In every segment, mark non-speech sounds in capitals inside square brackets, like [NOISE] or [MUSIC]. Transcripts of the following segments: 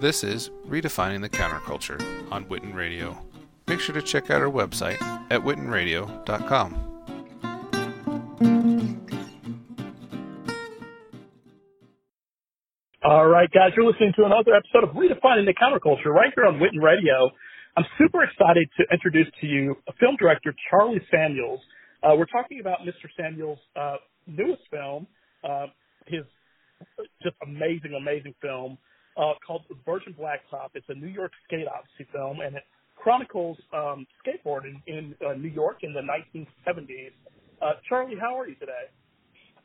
This is Redefining the Counterculture on Witten Radio. Make sure to check out our website at wittenradio.com. All right, guys, you're listening to another episode of Redefining the Counterculture right here on Witten Radio. I'm super excited to introduce to you a film director, Charlie Samuels. Uh, we're talking about Mr. Samuels' uh, newest film, uh, his just amazing, amazing film uh, called Virgin Blacktop. It's a New York skate odyssey film, and it chronicles um, skateboarding in uh, New York in the 1970s. Uh, Charlie, how are you today?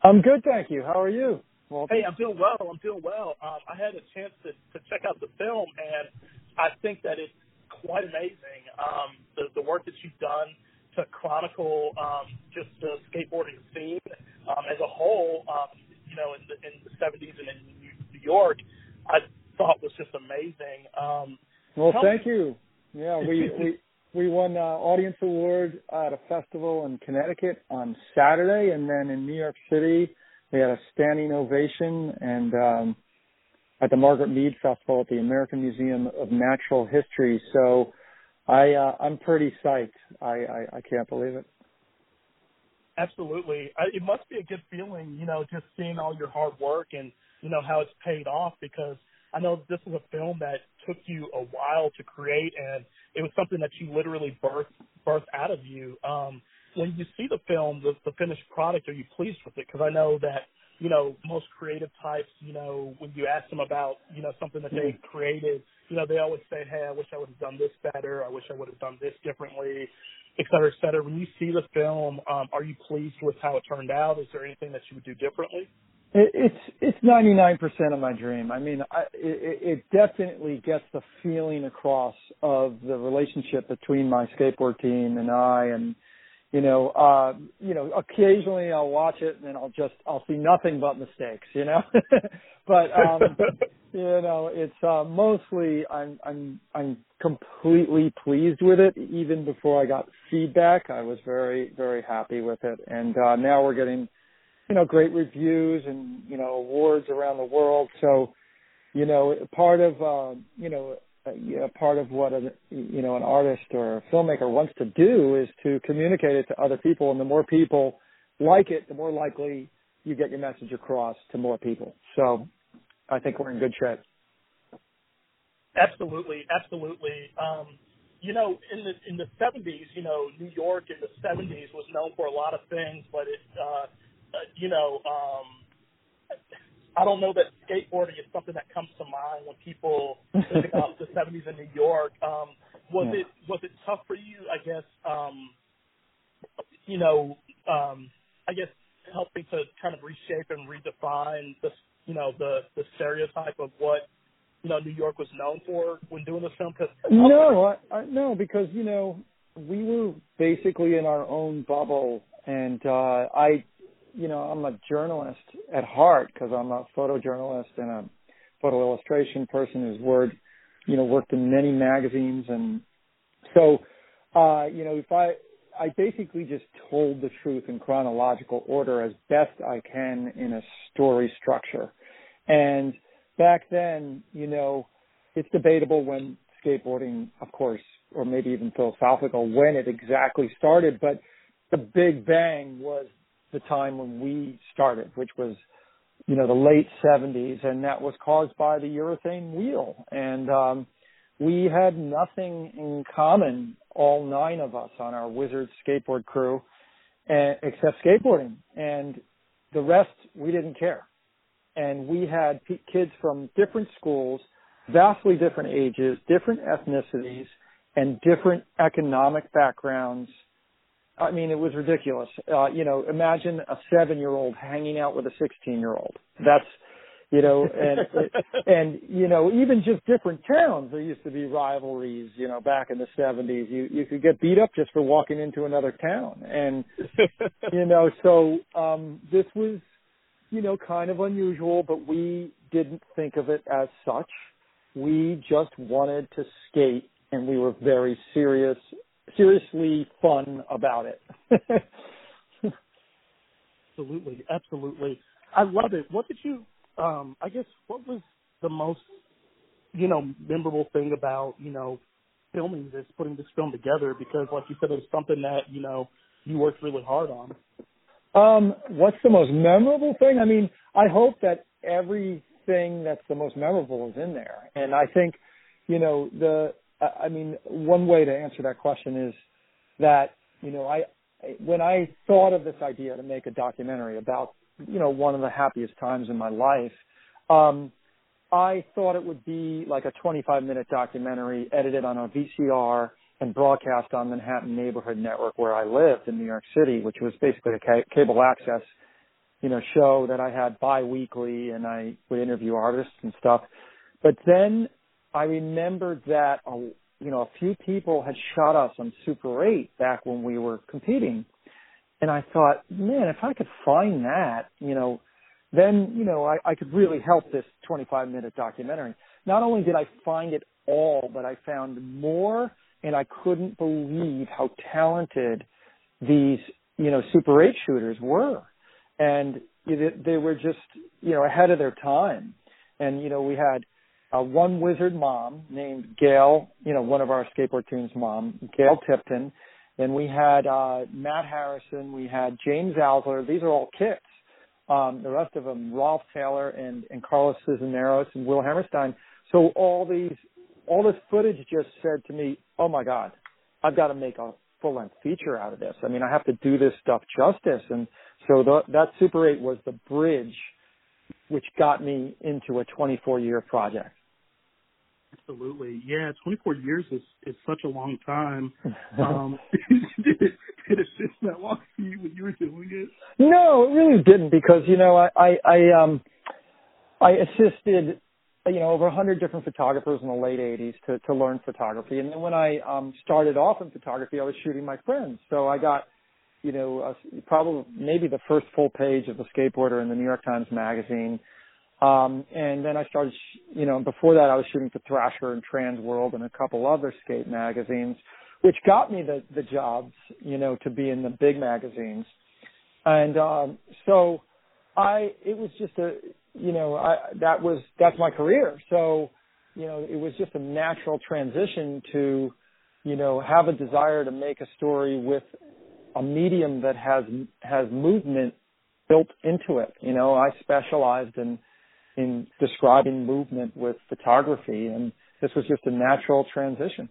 I'm good, thank you. How are you? Walter? Hey, I'm doing well. I'm doing well. Um, I had a chance to, to check out the film, and I think that it's quite amazing. Um, the, the work that you've done to chronicle um, just the skateboarding scene um, as a whole, um, you know, in the, in the 70s and in New York, I thought was just amazing. Um, well, thank me. you. Yeah, we [LAUGHS] we we won uh, audience award at a festival in Connecticut on Saturday, and then in New York City we had a standing ovation, and um, at the Margaret Mead Festival at the American Museum of Natural History. So I uh, I'm pretty psyched. I, I I can't believe it. Absolutely, I, it must be a good feeling, you know, just seeing all your hard work and you know how it's paid off because I know this is a film that took you a while to create, and it was something that you literally birthed birthed out of you. Um, when you see the film, the, the finished product, are you pleased with it? Because I know that you know most creative types, you know, when you ask them about you know something that they mm-hmm. created, you know, they always say, "Hey, I wish I would have done this better. I wish I would have done this differently." Et cetera, et cetera. When you see the film, um, are you pleased with how it turned out? Is there anything that you would do differently? It's it's ninety nine percent of my dream. I mean, I, it, it definitely gets the feeling across of the relationship between my skateboard team and I, and you know, uh, you know, occasionally I'll watch it and then I'll just I'll see nothing but mistakes, you know. [LAUGHS] but um, [LAUGHS] you know, it's uh, mostly I'm I'm I'm completely pleased with it. Even before I got feedback, I was very very happy with it, and uh, now we're getting you know, great reviews and, you know, awards around the world. So, you know, part of, uh, you know, uh, part of what a, you know, an artist or a filmmaker wants to do is to communicate it to other people. And the more people like it, the more likely you get your message across to more people. So I think we're in good shape. Absolutely. Absolutely. Um, you know, in the in the 70s, you know, New York in the 70s was known for a lot of things, but it uh, you know, um, I don't know that skateboarding is something that comes to mind when people think about the [LAUGHS] 70s in New York. Um, was yeah. it was it tough for you? I guess um, you know, um, I guess helping to kind of reshape and redefine the you know the the stereotype of what you know New York was known for when doing this film. Cause no, I, I, no, because you know we were basically in our own bubble, and uh, I you know, I'm a journalist at heart because I'm a photojournalist and a photo illustration person who's worked, you know, worked in many magazines. And so, uh, you know, if I, I basically just told the truth in chronological order as best I can in a story structure. And back then, you know, it's debatable when skateboarding, of course, or maybe even philosophical, when it exactly started, but the big bang was the time when we started, which was, you know, the late 70s, and that was caused by the urethane wheel. And um, we had nothing in common, all nine of us on our Wizard skateboard crew, and, except skateboarding. And the rest, we didn't care. And we had p- kids from different schools, vastly different ages, different ethnicities, and different economic backgrounds I mean, it was ridiculous. Uh, you know, imagine a seven-year-old hanging out with a sixteen-year-old. That's, you know, and [LAUGHS] and you know, even just different towns. There used to be rivalries. You know, back in the seventies, you you could get beat up just for walking into another town, and [LAUGHS] you know, so um, this was, you know, kind of unusual, but we didn't think of it as such. We just wanted to skate, and we were very serious seriously fun about it. [LAUGHS] absolutely, absolutely. I love it. What did you? Um, I guess what was the most you know, memorable thing about, you know, filming this, putting this film together? Because, like you said, it was something that, you know, you worked really hard on. Um, what's the most memorable thing? I mean, I hope that everything that's the most memorable is in there. And I think, you know, the, I mean, one way to answer that question is that, you know, I, when I thought of this idea to make a documentary about, you know, one of the happiest times in my life, um, I thought it would be like a 25 minute documentary edited on a VCR and broadcast on Manhattan Neighborhood Network where I lived in New York City, which was basically a ca- cable access, you know, show that I had bi-weekly and I would interview artists and stuff. But then I remembered that, a, you know, a few people had shot us on Super 8 back when we were competing. And I thought, man, if I could find that, you know, then, you know, I, I could really help this 25 minute documentary. Not only did I find it all, but I found more and I couldn't believe how talented these, you know, Super 8 shooters were. And they were just, you know, ahead of their time. And, you know, we had uh, one wizard mom named Gail, you know, one of our skateboard team's mom, Gail Tipton. And we had uh, Matt Harrison, we had James Alsler. These are all kids. Um, the rest of them, Rolf Taylor and, and Carlos Cisneros and Will Hammerstein. So all these all this footage just said to me, "Oh my God, I've got to make a full length feature out of this. I mean, I have to do this stuff justice." And so the, that Super 8 was the bridge which got me into a 24 year project. Absolutely, yeah. 24 years is is such a long time. [LAUGHS] Um, [LAUGHS] did, it, did it that long for you when you were doing it? No, it really didn't because you know I I, I um I assisted you know, over a hundred different photographers in the late '80s to to learn photography. And then when I um started off in photography, I was shooting my friends. So I got, you know, uh, probably maybe the first full page of the skateboarder in the New York Times Magazine. Um, and then I started, you know, before that I was shooting for Thrasher and Transworld and a couple other skate magazines, which got me the the jobs, you know, to be in the big magazines. And um, so I, it was just a, you know, I, that was, that's my career. So, you know, it was just a natural transition to, you know, have a desire to make a story with a medium that has, has movement built into it. You know, I specialized in, in describing movement with photography and this was just a natural transition.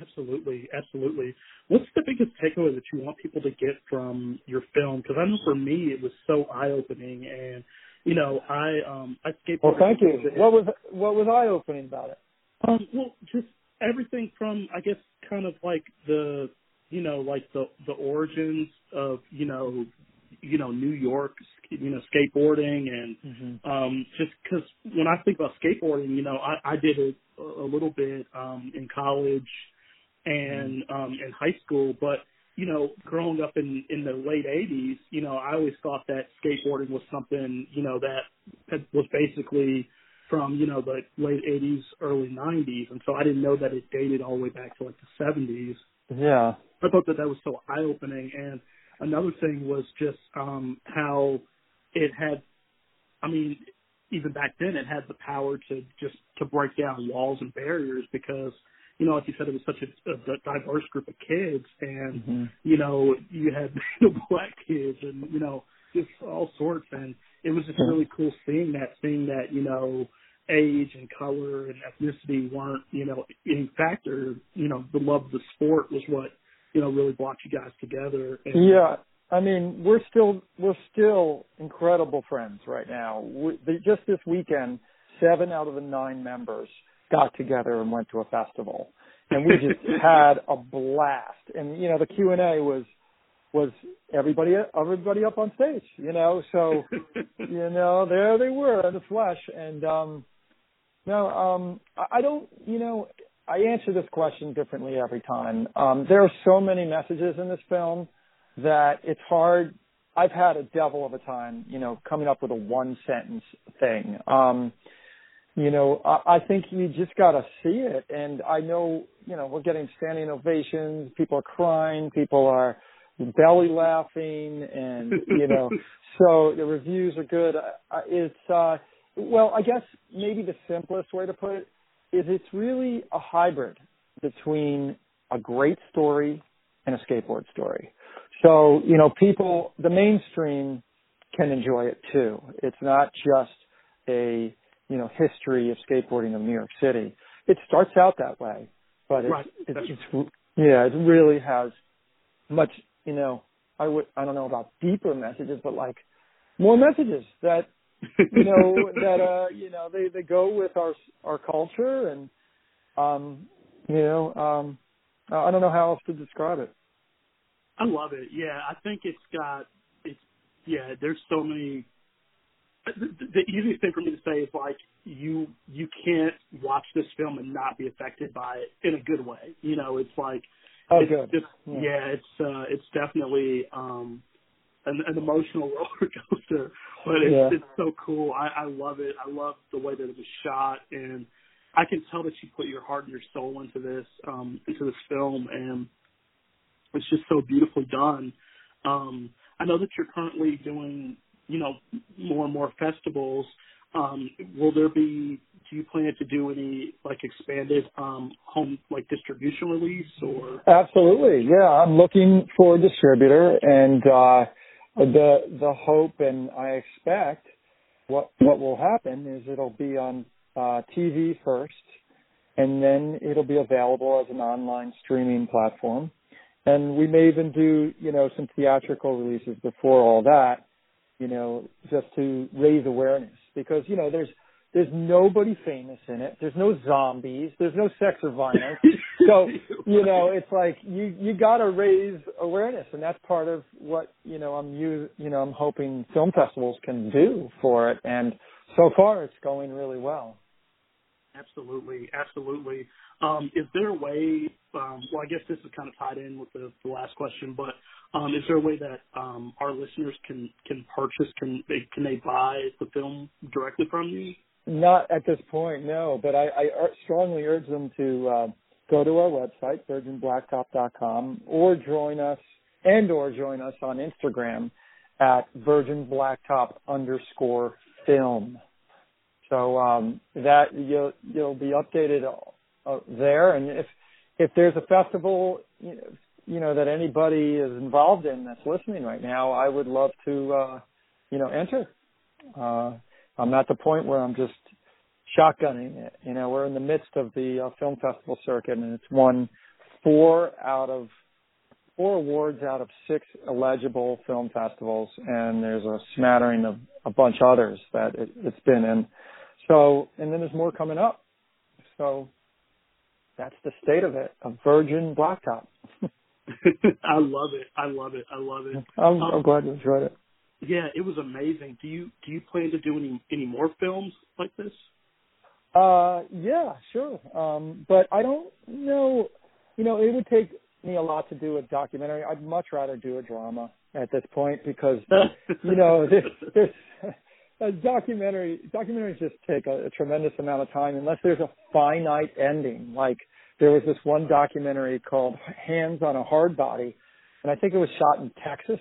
Absolutely, absolutely. What's the biggest takeaway that you want people to get from your film? Because I know for me it was so eye opening, and you know, I um I skateboarded. Well, thank you. What was what was eye opening about it? Um, well, just everything from I guess kind of like the you know like the the origins of you know you know New York you know skateboarding and mm-hmm. um just because when I think about skateboarding you know I I did it a, a little bit um in college and mm-hmm. um in high school but you know, growing up in in the late '80s, you know, I always thought that skateboarding was something, you know, that was basically from you know the late '80s, early '90s, and so I didn't know that it dated all the way back to like the '70s. Yeah, I thought that that was so eye opening. And another thing was just um how it had, I mean, even back then, it had the power to just to break down walls and barriers because you know, like you said, it was such a, a diverse group of kids, and mm-hmm. you know, you had [LAUGHS] black kids, and you know, just all sorts, and it was just really cool seeing that, seeing that, you know, age and color and ethnicity weren't, you know, any factor. You know, the love of the sport was what, you know, really brought you guys together. And, yeah. I mean, we're still we're still incredible friends right now. We, just this weekend, seven out of the nine members got together and went to a festival, and we just [LAUGHS] had a blast. And you know, the Q and A was was everybody everybody up on stage, you know. So [LAUGHS] you know, there they were in the flesh. And um, no, um, I don't, you know, I answer this question differently every time. Um, there are so many messages in this film that it's hard. I've had a devil of a time, you know, coming up with a one sentence thing. Um, you know, I, I think you just got to see it. And I know, you know, we're getting standing ovations. People are crying. People are belly laughing, and you know, [LAUGHS] so the reviews are good. It's uh, well, I guess maybe the simplest way to put it is it's really a hybrid between a great story and a skateboard story. So, you know, people, the mainstream can enjoy it too. It's not just a, you know, history of skateboarding of New York City. It starts out that way, but it's, Right. it's, it's, yeah, it really has much, you know, I would, I don't know about deeper messages, but like more messages that [LAUGHS] you know [LAUGHS] that uh you know they they go with our our culture and um you know um I don't know how else to describe it. I love it. Yeah, I think it's got it's yeah. There's so many. The, the easiest thing for me to say is like you you can't watch this film and not be affected by it in a good way. You know, it's like Oh, it's good. just Yeah. yeah. it's uh it's definitely um an, an emotional [LAUGHS] roller coaster, but it's Yeah. it's so cool. I, I love it. I love the way that it was shot, and I can tell that you put your heart and your soul into this um into this film, and it's just so beautifully done. Um, I know that you're currently doing you know more and more festivals. Um, will there be? Do you plan to do any like expanded um, home like distribution release or? Absolutely. Yeah, I'm looking for a distributor and uh the the hope and I expect what what will happen is it'll be on uh TV first and then it'll be available as an online streaming platform. And we may even do, you know, some theatrical releases before all that, you know, just to raise awareness because, you know, there's there's nobody famous in it. There's no zombies. There's no sex or violence. [LAUGHS] [LAUGHS] So, you know, it's like you you got to raise awareness, and that's part of what you know I'm you you know I'm hoping film festivals can do for it. And so far, it's going really well. Absolutely, absolutely. Um, is there a way? Um, well, I guess this is kind of tied in with the, the last question, but um, is there a way that um, our listeners can can purchase? Can they can they buy the film directly from you? Not at this point, no. But I, I strongly urge them to uh, go to our website, virginblacktop.com, or join us and or join us on Instagram at virginblacktop underscore film. So um, that you'll you'll be updated uh, there, and if if there's a festival, you know, you know that anybody is involved in that's listening right now, I would love to uh, you know enter. Uh, I'm at the point where I'm just shotgunning it. You know, we're in the midst of the uh, film festival circuit, and it's won four out of four awards out of six eligible film festivals, and there's a smattering of a bunch of others that it, it's been in. So, and then there's more coming up. So, that's the state of it, a virgin blacktop. [LAUGHS] I love it. I love it. I love it. [LAUGHS] I'm, I'm glad you enjoyed it. Yeah, it was amazing. Do you do you plan to do any any more films like this? Uh, yeah, sure. Um, but I don't know. You know, it would take me a lot to do a documentary. I'd much rather do a drama at this point because [LAUGHS] you know there's, there's a documentary. Documentaries just take a, a tremendous amount of time unless there's a finite ending. Like there was this one documentary called Hands on a Hardbody, and I think it was shot in Texas,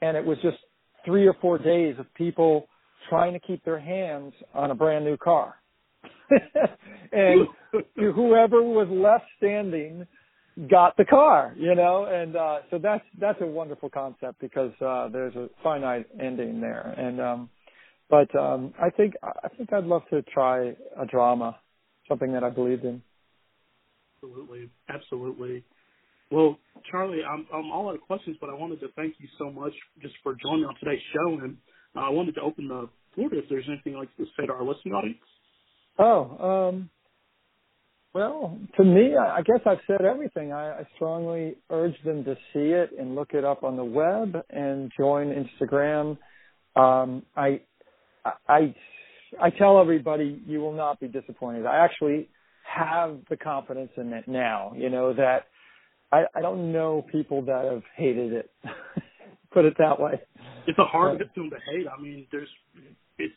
and it was just three or four days of people trying to keep their hands on a brand new car. [LAUGHS] [LAUGHS] and whoever was left standing got the car, you know, and uh so that's that's a wonderful concept because uh there's a finite ending there. And um but um I think I think I'd love to try a drama, something that I believed in. Absolutely, absolutely. Well, Charlie, I'm I'm all out of questions, but I wanted to thank you so much just for joining on today's show, and uh, I wanted to open the floor if there's anything like to say to our listening audience. Oh, um, well, to me, I, guess I've said everything. I, I strongly urge them to see it and look it up on the web and join Instagram. Um, I, I, I tell everybody you will not be disappointed. I actually have the confidence in it now. You know that I, I don't know people that have hated it. [LAUGHS] Put it that way. It's a hard film to hate. I mean, there's it's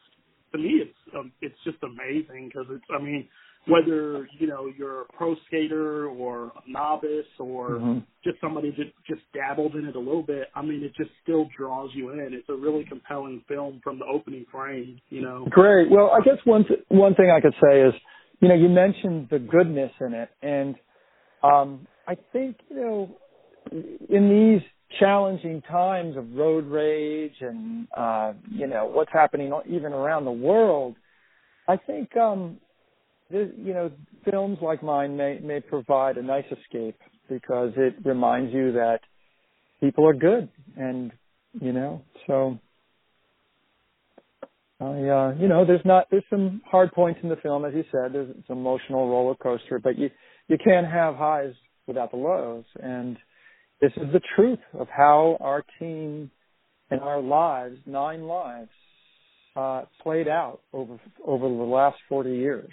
to me it's um, it's just amazing because it's I mean whether you know you're a pro skater or a novice or Mhm. just somebody that just dabbled in it a little bit. I mean, it just still still draws you in. It's a really compelling film from the opening frame. You know. Great. Well, I guess one th- one thing I could say is, you know, you mentioned the goodness in it, and um, I think you know, in these challenging times of road rage and uh, you know what's happening even around the world, I think um, this, you know films like mine may may provide a nice escape because it reminds you that people are good and you know so I uh you know there's not there's some hard points in the film as you said there's it's an emotional roller coaster but you you can't have highs without the lows. And this is the truth of how our team and our lives nine lives uh played out over over the last 40 years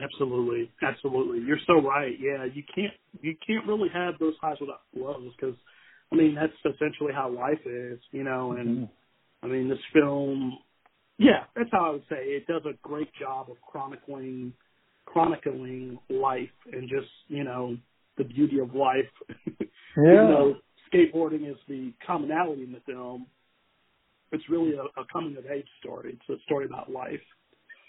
Absolutely, absolutely. You're so right. Yeah, you can't you can't really have those highs without lows because, I mean, that's essentially how life is, you know. And mm-hmm. I mean, this film, yeah, that's how I would say it does a great job of chronicling chronicling life and just you know the beauty of life. [LAUGHS] Yeah. Even though skateboarding is the commonality in the film, it's really a, a coming of age story. It's a story about life.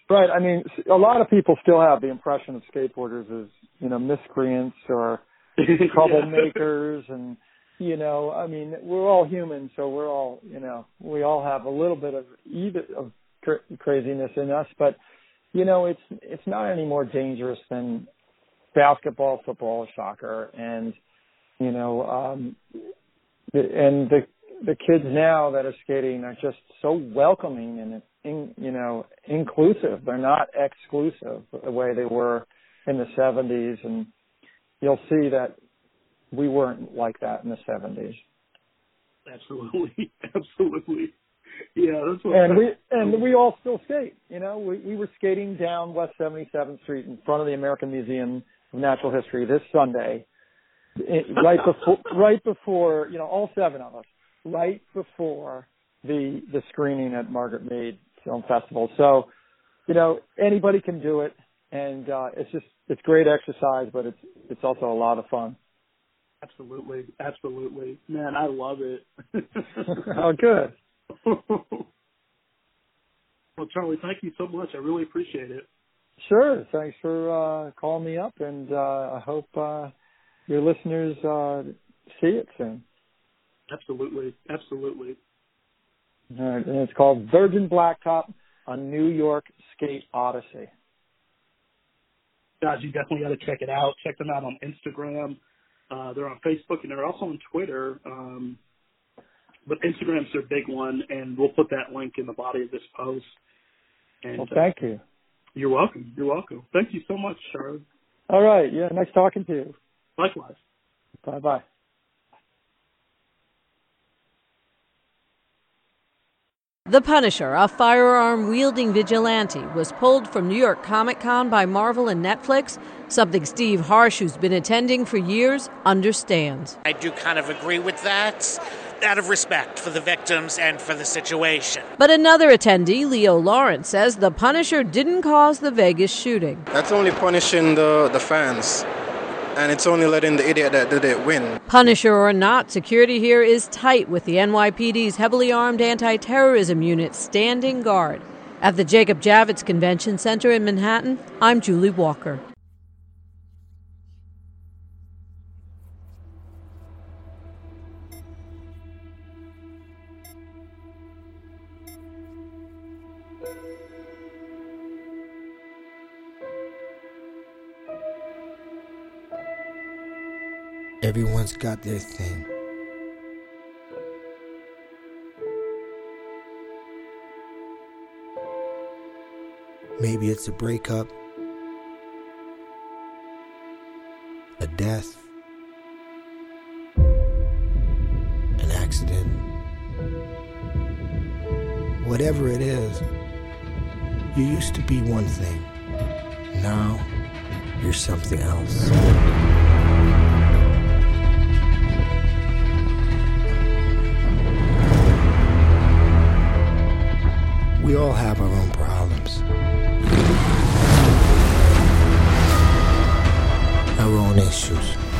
Right. I mean, a lot of people still have the impression of skateboarders as you know miscreants or [LAUGHS] troublemakers, and you know, I mean, we're all human, so we're all you know, we all have a little bit of even of craziness in us, but you know, it's it's not any more dangerous than basketball, football, soccer, and you know, um, and the the kids now that are skating are just so welcoming and in, you know inclusive. They're not exclusive the way they were in the 70s, and you'll see that we weren't like that in the 70s. Absolutely, [LAUGHS] absolutely. Yeah, that's what. And we and we all still skate. You know, we we were skating down West 77th Street in front of the American Museum of Natural History this Sunday, right before right before you know all seven of us, right before the the screening at Margaret Mead Film Festival. So, you know, anybody can do it, and uh, it's just it's great exercise, but it's it's also a lot of fun. Absolutely, absolutely, man, I love it. [LAUGHS] oh, good. [LAUGHS] well, Charlie, thank you so much. I really appreciate it. Sure. Thanks for uh, calling me up, and uh, I hope uh, your listeners uh, see it soon. Absolutely, absolutely. All right, and it's called Virgin Blacktop, a New York Skate Odyssey. Guys, you definitely got to check it out. Check them out on Instagram. Uh, they're on Facebook and they're also on Twitter. Um, but Instagram's their big one, and we'll put that link in the body of this post. And, well, thank uh, you. You're welcome. You're welcome. Thank you so much, Charlie. All right. Yeah. Nice talking to you. Likewise. Bye bye. The Punisher, a firearm wielding vigilante, was pulled from New York Comic Con by Marvel and Netflix, something Steve Harsh, who's been attending for years, understands. I do kind of agree with that out of respect for the victims and for the situation. But another attendee, Leo Lawrence, says the Punisher didn't cause the Vegas shooting. That's only punishing the, the fans and it's only letting the idiot that did it win. Punisher or not, security here is tight with the NYPD's heavily armed anti terrorism unit standing guard. At the Jacob Javits Convention Center in Manhattan, I'm Julie Walker. Everyone's got their thing. Maybe it's a breakup, a death, an accident. Whatever it is, you used to be one thing. Now, you're something else. All have our own problems. Our own issues.